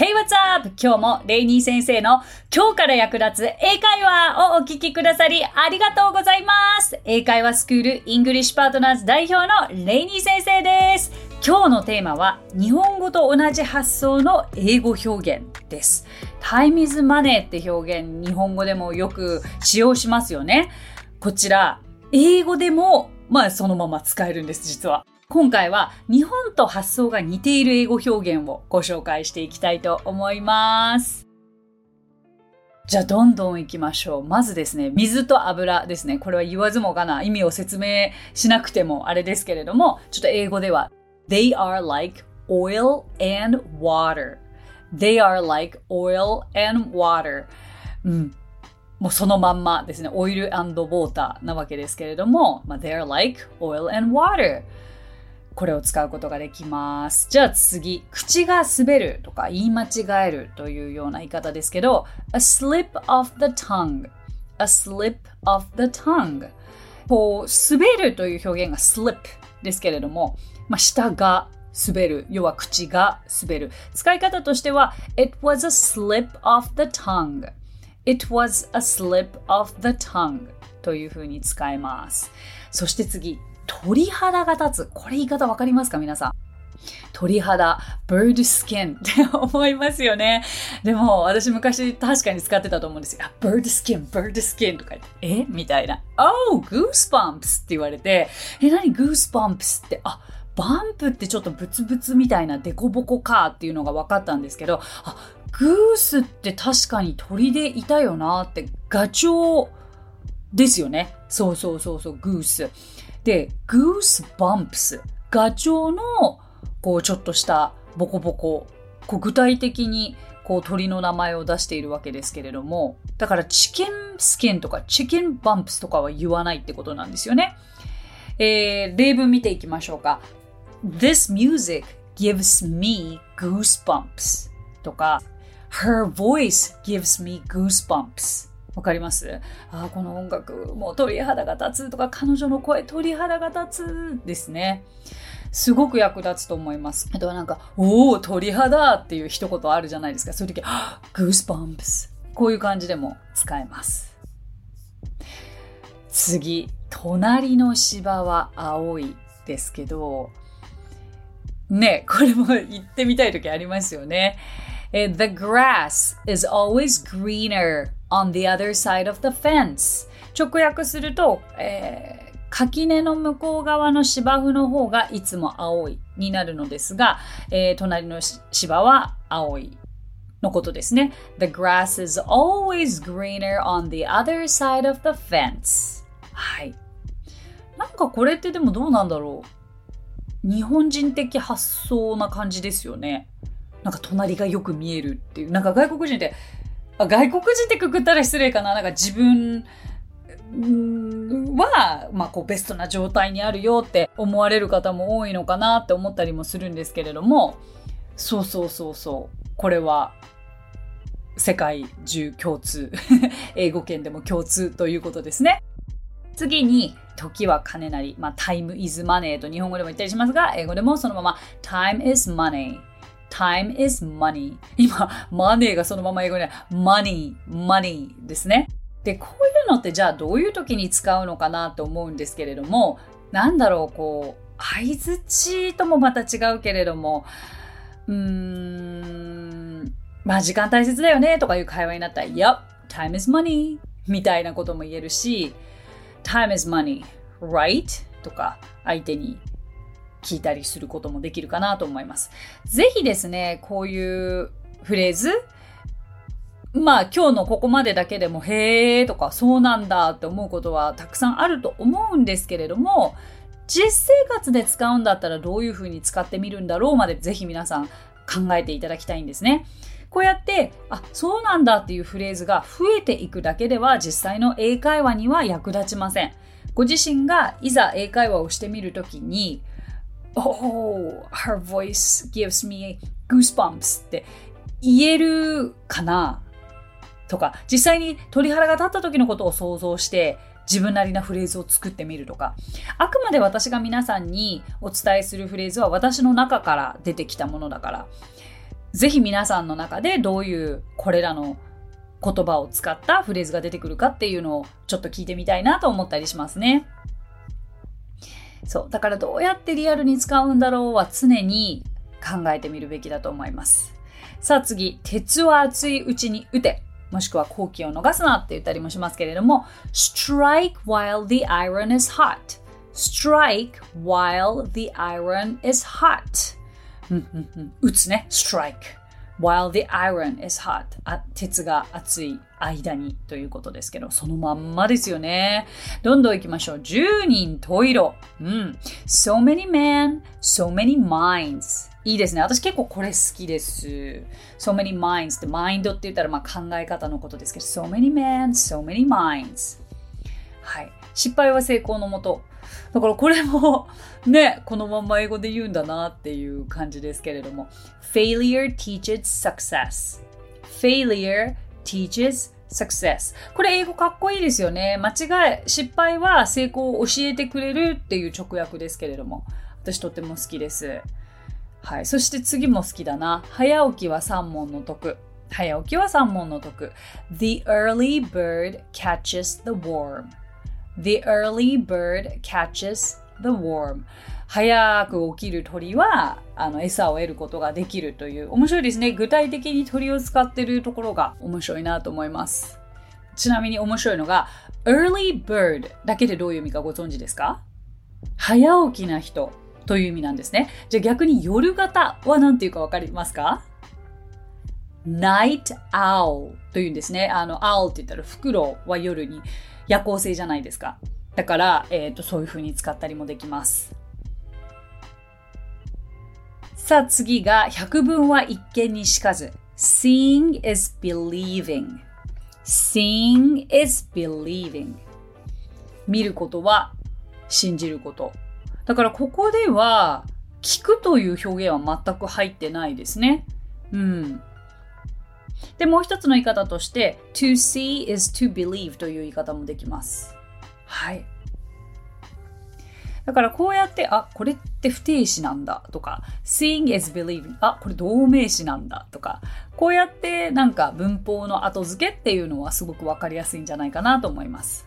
Hey, what's up? 今日もレイニー先生の今日から役立つ英会話をお聞きくださりありがとうございます。英会話スクール English Partners 代表のレイニー先生です。今日のテーマは日本語と同じ発想の英語表現です。Time is money って表現日本語でもよく使用しますよね。こちら英語でもまあそのまま使えるんです実は。今回は日本と発想が似ている英語表現をご紹介していきたいと思います。じゃあどんどん行きましょう。まずですね、水と油ですね。これは言わずもがな意味を説明しなくてもあれですけれども、ちょっと英語では They are like oil and water. They are like oil and water. うん。もうそのまんまですね。オイルウォーターなわけですけれども、まあ、they are like oil and water. これを使うことができます。じゃあ次、口が滑るとか言い間違えるというような言い方ですけど、a slip of the tongue, a slip of the tongue こう、滑るという表現が slip ですけれども、まあ、舌が滑る、要は口が滑る。使い方としては、it was a slip of the tongue. It was a slip of the tongue というふうに使えます。そして次、鳥肌が立つ。これ言い方わかりますか皆さん？鳥肌、bird skin って思いますよね。でも私昔確かに使ってたと思うんですよ。bird skin, bird skin とか言って、え？みたいな。Oh, goosebumps って言われて、え、何？goosebumps って、あ、バンプってちょっとブツブツみたいなデコボコかっていうのが分かったんですけど、あ、グースって確かに鳥でいたよなって、ガチョウですよね。そうそうそうそう、グース。で、グースバンプス。ガチョウの、こう、ちょっとしたボコボコ。こう具体的に、こう、鳥の名前を出しているわけですけれども、だから、チキンスキンとか、チキンバンプスとかは言わないってことなんですよね。えー、例文見ていきましょうか。This music gives me goosebumps とか、Her voice gives me goosebumps わかります？ああこの音楽、もう鳥肌が立つとか、彼女の声、鳥肌が立つですね。すごく役立つと思います。あとはなんか、おお、鳥肌っていう一言あるじゃないですか。そういう時、グースバンプス。こういう感じでも使えます。次、隣の芝は青いですけど、ね、これも言ってみたい時ありますよね。The grass is always greener on the other side of the fence 直訳すると、えー、垣根の向こう側の芝生の方がいつも青いになるのですが、えー、隣の芝は青いのことですね。The grass is always greener on the other side of the fence. はい。なんかこれってでもどうなんだろう。日本人的発想な感じですよね。なんか隣がよく見えるっていう。なんか外国人って外国人ってくくったら失礼かな。なんか自分は、まあ、こうベストな状態にあるよって思われる方も多いのかなって思ったりもするんですけれども、そうそうそうそう。これは世界中共通。英語圏でも共通ということですね。次に、時は金なり。まあ、time is money と日本語でも言ったりしますが、英語でもそのまま time is money。Time is money. 今、マネーがそのまま英語で money, money ですね。で、こういうのってじゃあどういう時に使うのかなと思うんですけれども、なんだろう、こう、相づちともまた違うけれども、うーん、まあ時間大切だよねとかいう会話になったら、Yup, time is money みたいなことも言えるし、time is money, right? とか相手に聞いたりすることもできるかなと思います。ぜひですね、こういうフレーズ、まあ今日のここまでだけでもへーとかそうなんだって思うことはたくさんあると思うんですけれども、実生活で使うんだったらどういうふうに使ってみるんだろうまでぜひ皆さん考えていただきたいんですね。こうやって、あ、そうなんだっていうフレーズが増えていくだけでは実際の英会話には役立ちません。ご自身がいざ英会話をしてみるときに、Oh, her voice gives me goosebumps って言えるかな？とか、実際に鳥肌が立った時のことを想像して自分なりなフレーズを作ってみるとか、あくまで私が皆さんにお伝えするフレーズは私の中から出てきたものだから、ぜひ皆さんの中でどういうこれらの言葉を使ったフレーズが出てくるかっていうのをちょっと聞いてみたいなと思ったりしますね。そう。だからどうやってリアルに使うんだろうは常に考えてみるべきだと思います。さあ次、鉄は熱いうちに打て。もしくは後期を逃すなって言ったりもしますけれども、strike while the iron is hot. strike while the iron is hot. 打つね、strike. While the iron is hot. あ鉄が熱い間にということですけど、そのまんまですよね。どんどん行きましょう。10人十色。うん。so many men, so many minds. いいですね。私結構これ好きです。so many minds ってマインドって言ったらまあ考え方のことですけど、so many men, so many minds。はい。失敗は成功のもと。だからこれもね、このまま英語で言うんだなっていう感じですけれども。failure teaches success. failure teaches success. これ英語かっこいいですよね。間違い、失敗は成功を教えてくれるっていう直訳ですけれども。私とっても好きです。はい。そして次も好きだな。早起きは三問の得。早起きは三問の得。The early bird catches the worm. The early bird catches the worm. 早く起きる鳥はあの餌を得ることができるという面白いですね。具体的に鳥を使ってるところが面白いなと思います。ちなみに面白いのが early bird だけでどういう意味かご存知ですか？早起きな人という意味なんですね。じゃあ逆に夜型は何て言うかわかりますか？night owl というんですね。あの、owl って言ったらフクロウは夜に夜行性じゃないですか。だから、えっ、ー、と、そういう風に使ったりもできます。さあ次が百聞は一見にしかず。Seeing is believing. Seeing is believing. 見ることは信じること。だからここでは聞くという表現は全く入ってないですね。うん。で、もう一つの言い方として to see is to believe という言い方もできます。はい。だからこうやって、あ、これって不定詞なんだとか、seeing is believing、あ、これ同名詞なんだとか、こうやってなんか文法の後付けっていうのはすごくわかりやすいんじゃないかなと思います。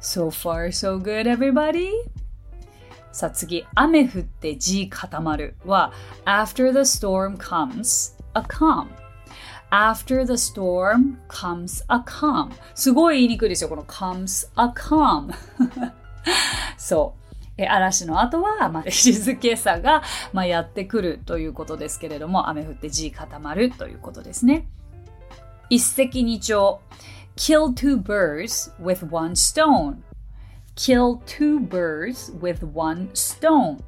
So far, so good, everybody? さあ次、雨降って地固まるは After the storm comes a calm. After the storm comes a calm. すごい言いにくいですよ、この comes a calm. そう。え嵐の後は、まあ、静けさが、まあ、やってくるということですけれども、雨降って地固まるということですね。一石二鳥。kill two birds with one stone. kill two birds with one stone.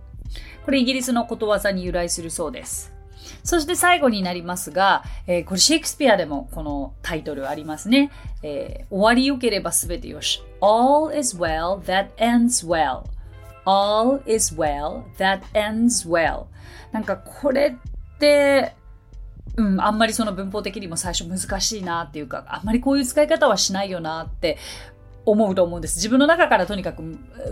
これイギリスのことわざに由来するそうです。そして最後になりますが、えー、これシェイクスピアでもこのタイトルありますね。えー、終わりよければすべてよし。All is well that ends well. All is well that ends well. なんかこれって、うん、あんまりその文法的にも最初難しいなっていうか、あんまりこういう使い方はしないよなって思うと思うんです。自分の中からとにかく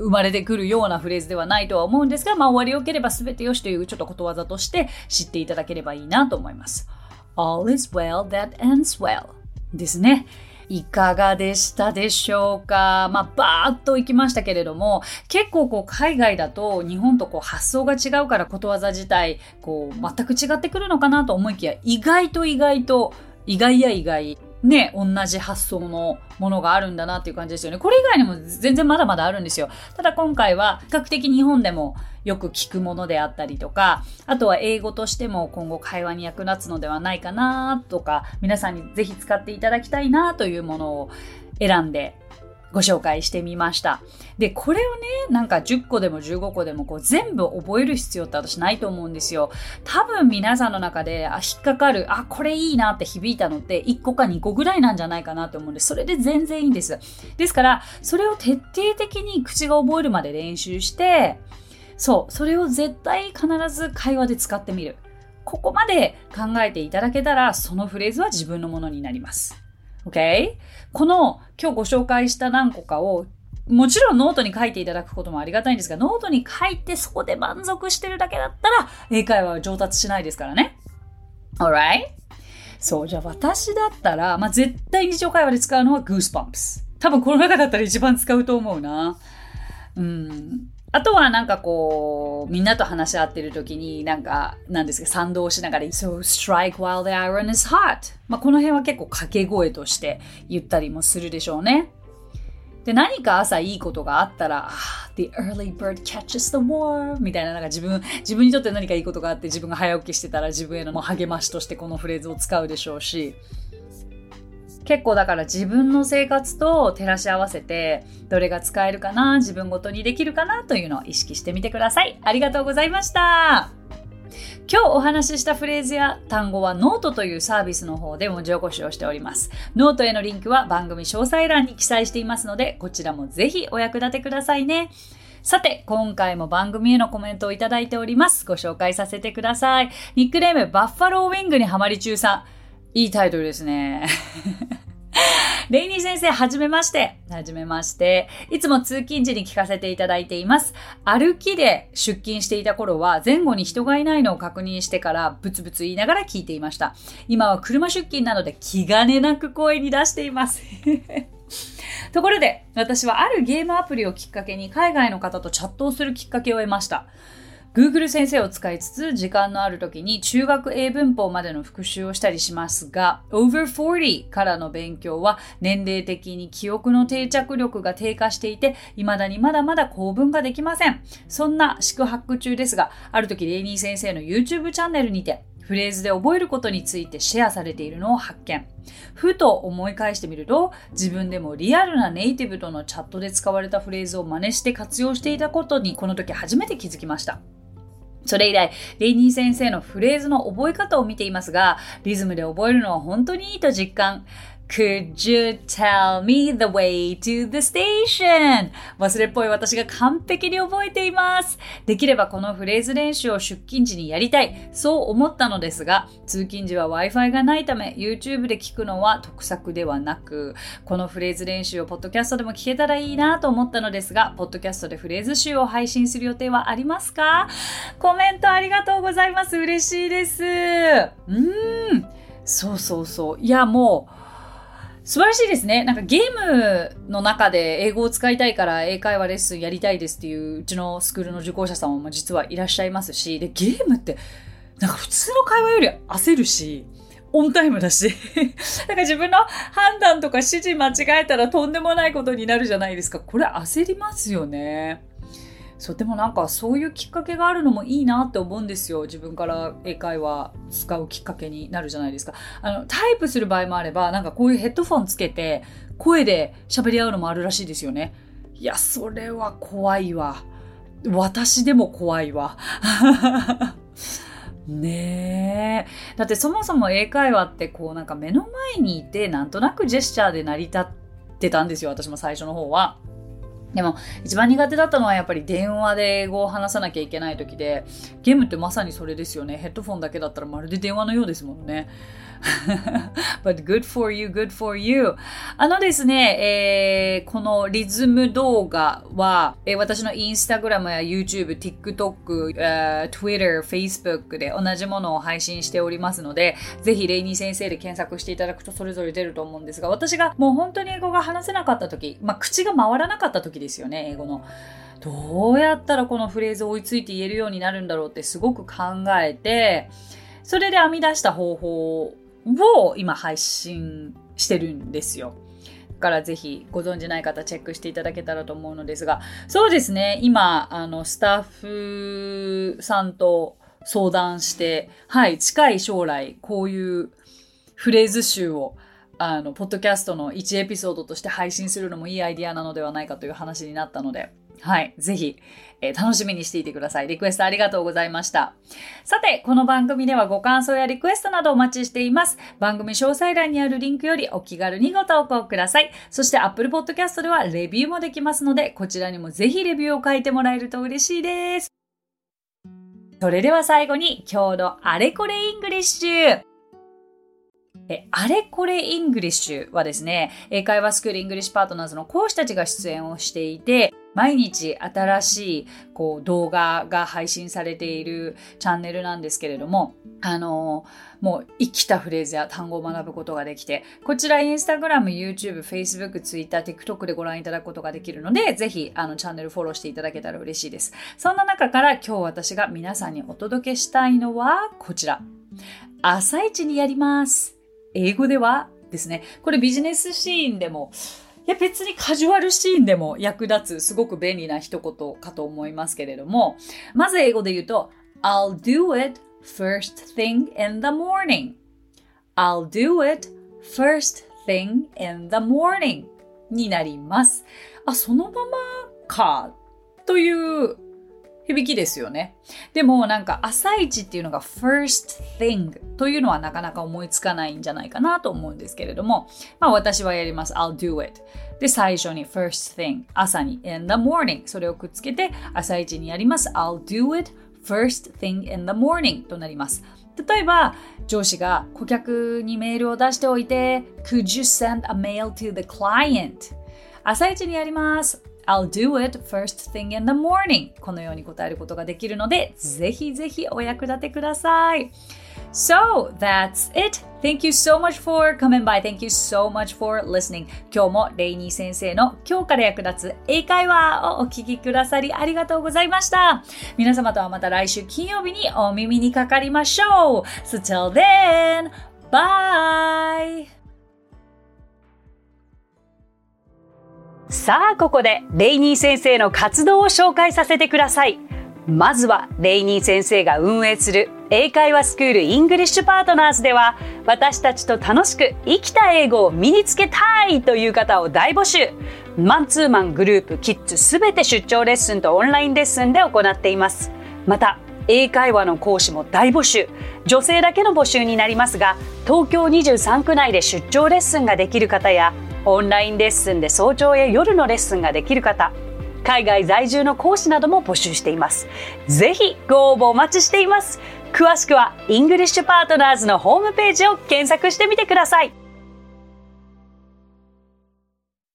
生まれてくるようなフレーズではないとは思うんですが、まあ終わりよければ全てよしというちょっとことわざとして知っていただければいいなと思います。All is well that ends well ですね。いかがでしたでしょうか？まあ、バーッと行きましたけれども、結構こう海外だと日本とこう発想が違うからことわざ自体、こう全く違ってくるのかなと思いきや、意外と意外と、意外や意外、ね、同じ発想のものがあるんだなっていう感じですよね。これ以外にも全然まだまだあるんですよ。ただ今回は比較的日本でもよく聞くものであったりとか、あとは英語としても今後会話に役立つのではないかなとか、皆さんにぜひ使っていただきたいなというものを選んでご紹介してみました。で、これをね、なんか10個でも15個でもこう全部覚える必要って私ないと思うんですよ。多分皆さんの中で、あ、引っかかる、あ、これいいなって響いたのって1個か2個ぐらいなんじゃないかなと思うんで。それで全然いいんです。ですから、それを徹底的に口が覚えるまで練習して、そう、それを絶対必ず会話で使ってみる。ここまで考えていただけたら、そのフレーズは自分のものになります。OK? この今日ご紹介した何個かをもちろんノートに書いていただくこともありがたいんですが、ノートに書いてそこで満足してるだけだったら、英会話は上達しないですからね。Alright? そう、じゃあ私だったら、まあ、絶対日常会話で使うのは Goosebumps。多分この中だったら一番使うと思うな。うん。あとはなんかこう、みんなと話し合ってる時になんか、なんですか、賛同しながら、So strike while the iron is hot. まあこの辺は結構掛け声として言ったりもするでしょうね。で、何か朝いいことがあったら、The early bird catches the worm みたいな、なんか自分、自分にとって何かいいことがあって自分が早起きしてたら自分への励ましとしてこのフレーズを使うでしょうし、結構だから自分の生活と照らし合わせてどれが使えるかな自分ごとにできるかなというのを意識してみてくださいありがとうございました今日お話ししたフレーズや単語はノートというサービスの方で文字起こしをしております。ノートへのリンクは番組詳細欄に記載していますので、こちらもぜひお役立てくださいね。さて、今回も番組へのコメントをいただいております。ご紹介させてください。ニックネーム、バッファローウィングにハマり中さん。いいタイトルですね。レイニー先生、はじめまして。はじめまして。いつも通勤時に聞かせていただいています。歩きで出勤していた頃は、前後に人がいないのを確認してから、ブツブツ言いながら聞いていました。今は車出勤なので気兼ねなく声に出しています。ところで、私はあるゲームアプリをきっかけに海外の方とチャットをするきっかけを得ました。Google 先生を使いつつ、時間のある時に中学英文法までの復習をしたりしますが、Over 40からの勉強は年齢的に記憶の定着力が低下していて、未だにまだまだ構文ができません。そんな宿泊中ですが、ある時レイニー先生の YouTube チャンネルにて、フレーズで覚えることについてシェアされているのを発見。ふと思い返してみると、自分でもリアルなネイティブとのチャットで使われたフレーズを真似して活用していたことにこの時初めて気づきました。それ以来、レイニー先生のフレーズの覚え方を見ていますが、リズムで覚えるのは本当にいいと実感。Could you tell me the way to the station? 忘れっぽい私が完璧に覚えています。できればこのフレーズ練習を出勤時にやりたい。そう思ったのですが、通勤時は Wi-Fi がないため YouTube で聞くのは得策ではなく、このフレーズ練習をポッドキャストでも聞けたらいいなと思ったのですが、ポッドキャストでフレーズ集を配信する予定はありますか？コメントありがとうございます。嬉しいです。うーん。そうそうそう。いや、もう、素晴らしいですね。なんかゲームの中で英語を使いたいから英会話レッスンやりたいですっていううちのスクールの受講者さんも実はいらっしゃいますし、で、ゲームってなんか普通の会話より焦るし、オンタイムだし、なんか自分の判断とか指示間違えたらとんでもないことになるじゃないですか。これ焦りますよね。そうでもなんかそういうきっかけがあるのもいいなって思うんですよ。自分から英会話使うきっかけになるじゃないですか。あのタイプする場合もあればなんかこういうヘッドフォンつけて声で喋り合うのもあるらしいですよね。いやそれは怖いわ。私でも怖いわ。ねえ。だってそもそも英会話ってこうなんか目の前にいてなんとなくジェスチャーで成り立ってたんですよ私も最初の方は。でも一番苦手だったのはやっぱり電話で英語を話さなきゃいけない時でゲームってまさにそれですよね。ヘッドフォンだけだったらまるで電話のようですもんね。But good for you, good for you. あのですね、えー、このリズム動画は、えー、私のインスタグラムや YouTube、TikTok、えー、Twitter、Facebook で同じものを配信しておりますので、ぜひレイニー先生で検索していただくとそれぞれ出ると思うんですが、私がもう本当に英語が話せなかった時、まあ、口が回らなかった時ですよね、英語の。どうやったらこのフレーズを追いついて言えるようになるんだろうってすごく考えて、それで編み出した方法を今配信してるんですよ。だからぜひご存じない方チェックしていただけたらと思うのですが、そうですね、今、あの、スタッフさんと相談して、はい、近い将来、こういうフレーズ集をあの、ポッドキャストの1エピソードとして配信するのもいいアイディアなのではないかという話になったので、はい。ぜひ、えー、楽しみにしていてください。リクエストありがとうございました。さて、この番組ではご感想やリクエストなどお待ちしています。番組詳細欄にあるリンクよりお気軽にご投稿ください。そして Apple Podcast ではレビューもできますので、こちらにもぜひレビューを書いてもらえると嬉しいです。それでは最後に今日のあれこれ English。え、あれこれ English はですね、英会話スクール English Partners の講師たちが出演をしていて、毎日新しいこう動画が配信されているチャンネルなんですけれども、あのー、もう生きたフレーズや単語を学ぶことができて、こちら Instagram、YouTube、Facebook、Twitter、TikTok でご覧いただくことができるので、ぜひあのチャンネルフォローしていただけたら嬉しいです。そんな中から今日私が皆さんにお届けしたいのはこちら。朝一にやります。英語ではですね、これビジネスシーンでも、いや別にカジュアルシーンでも役立つすごく便利な一言かと思いますけれども、まず英語で言うと、I'll do it first thing in the morning. I'll do it first thing in the morning になります。あ、そのままかという響きですよね。でもなんか朝一っていうのが first thing というのはなかなか思いつかないんじゃないかなと思うんですけれども、まあ私はやります。I'll do it. で、最初に first thing 朝に in the morning それをくっつけて朝一にやります。I'll do it first thing in the morning となります。例えば上司が顧客にメールを出しておいて Could you send a mail to the client? 朝一にやります。I'll do it first thing in the morning このように答えることができるのでぜひぜひお役立てください So that's it. Thank you so much for coming by. Thank you so much for listening. 今日もレイニー先生の今日から役立つ英会話をお聞きくださりありがとうございました。皆様とはまた来週金曜日にお耳にかかりましょう。So till then, bye! さあ、ここでレイニー先生の活動を紹介させてください。まずは、レイニー先生が運営する英会話スクール English Partners では、私たちと楽しく生きた英語を身につけたいという方を大募集。マンツーマングループ、キッズすべて出張レッスンとオンラインレッスンで行っています。また、英会話の講師も大募集。女性だけの募集になりますが、東京23区内で出張レッスンができる方や、オンラインレッスンで早朝や夜のレッスンができる方、海外在住の講師なども募集しています。ぜひご応募お待ちしています。詳しくは English Partners のホームページを検索してみてください。